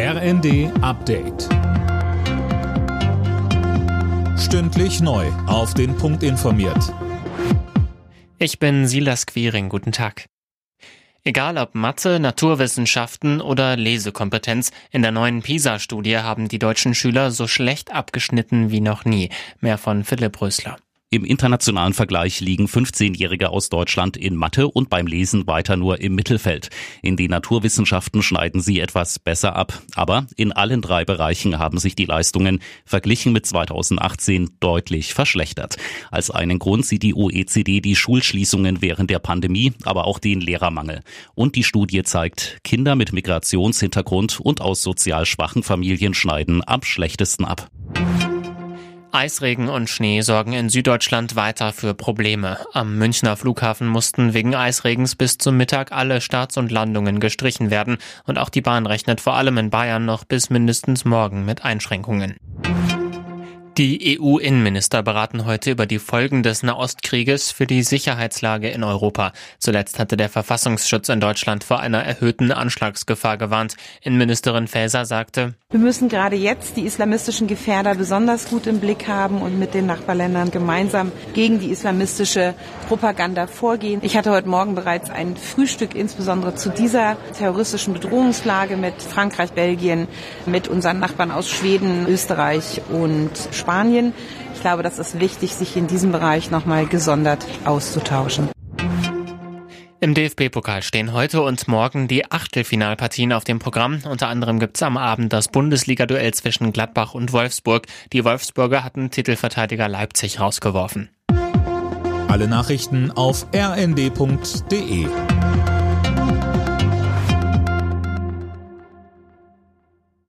RND Update. Stündlich neu. Auf den Punkt informiert. Ich bin Silas Quiring. Guten Tag. Egal ob Mathe, Naturwissenschaften oder Lesekompetenz, in der neuen PISA-Studie haben die deutschen Schüler so schlecht abgeschnitten wie noch nie. Mehr von Philipp Rösler. Im internationalen Vergleich liegen 15-Jährige aus Deutschland in Mathe und beim Lesen weiter nur im Mittelfeld. In den Naturwissenschaften schneiden sie etwas besser ab. Aber in allen drei Bereichen haben sich die Leistungen verglichen mit 2018 deutlich verschlechtert. Als einen Grund sieht die OECD die Schulschließungen während der Pandemie, aber auch den Lehrermangel. Und die Studie zeigt, Kinder mit Migrationshintergrund und aus sozial schwachen Familien schneiden am schlechtesten ab. Eisregen und Schnee sorgen in Süddeutschland weiter für Probleme. Am Münchner Flughafen mussten wegen Eisregens bis zum Mittag alle Starts und Landungen gestrichen werden und auch die Bahn rechnet vor allem in Bayern noch bis mindestens morgen mit Einschränkungen. Die EU-Innenminister beraten heute über die Folgen des Nahostkrieges für die Sicherheitslage in Europa. Zuletzt hatte der Verfassungsschutz in Deutschland vor einer erhöhten Anschlagsgefahr gewarnt. Innenministerin Faeser sagte, wir müssen gerade jetzt die islamistischen Gefährder besonders gut im Blick haben und mit den Nachbarländern gemeinsam gegen die islamistische Propaganda vorgehen. Ich hatte heute Morgen bereits ein Frühstück insbesondere zu dieser terroristischen Bedrohungslage mit Frankreich, Belgien, mit unseren Nachbarn aus Schweden, Österreich und Spanien. Spanien. Ich glaube, das ist wichtig, sich in diesem Bereich nochmal gesondert auszutauschen. Im DFB-Pokal stehen heute und morgen die Achtelfinalpartien auf dem Programm. Unter anderem gibt es am Abend das Bundesliga-Duell zwischen Gladbach und Wolfsburg. Die Wolfsburger hatten Titelverteidiger Leipzig rausgeworfen. Alle Nachrichten auf rnd.de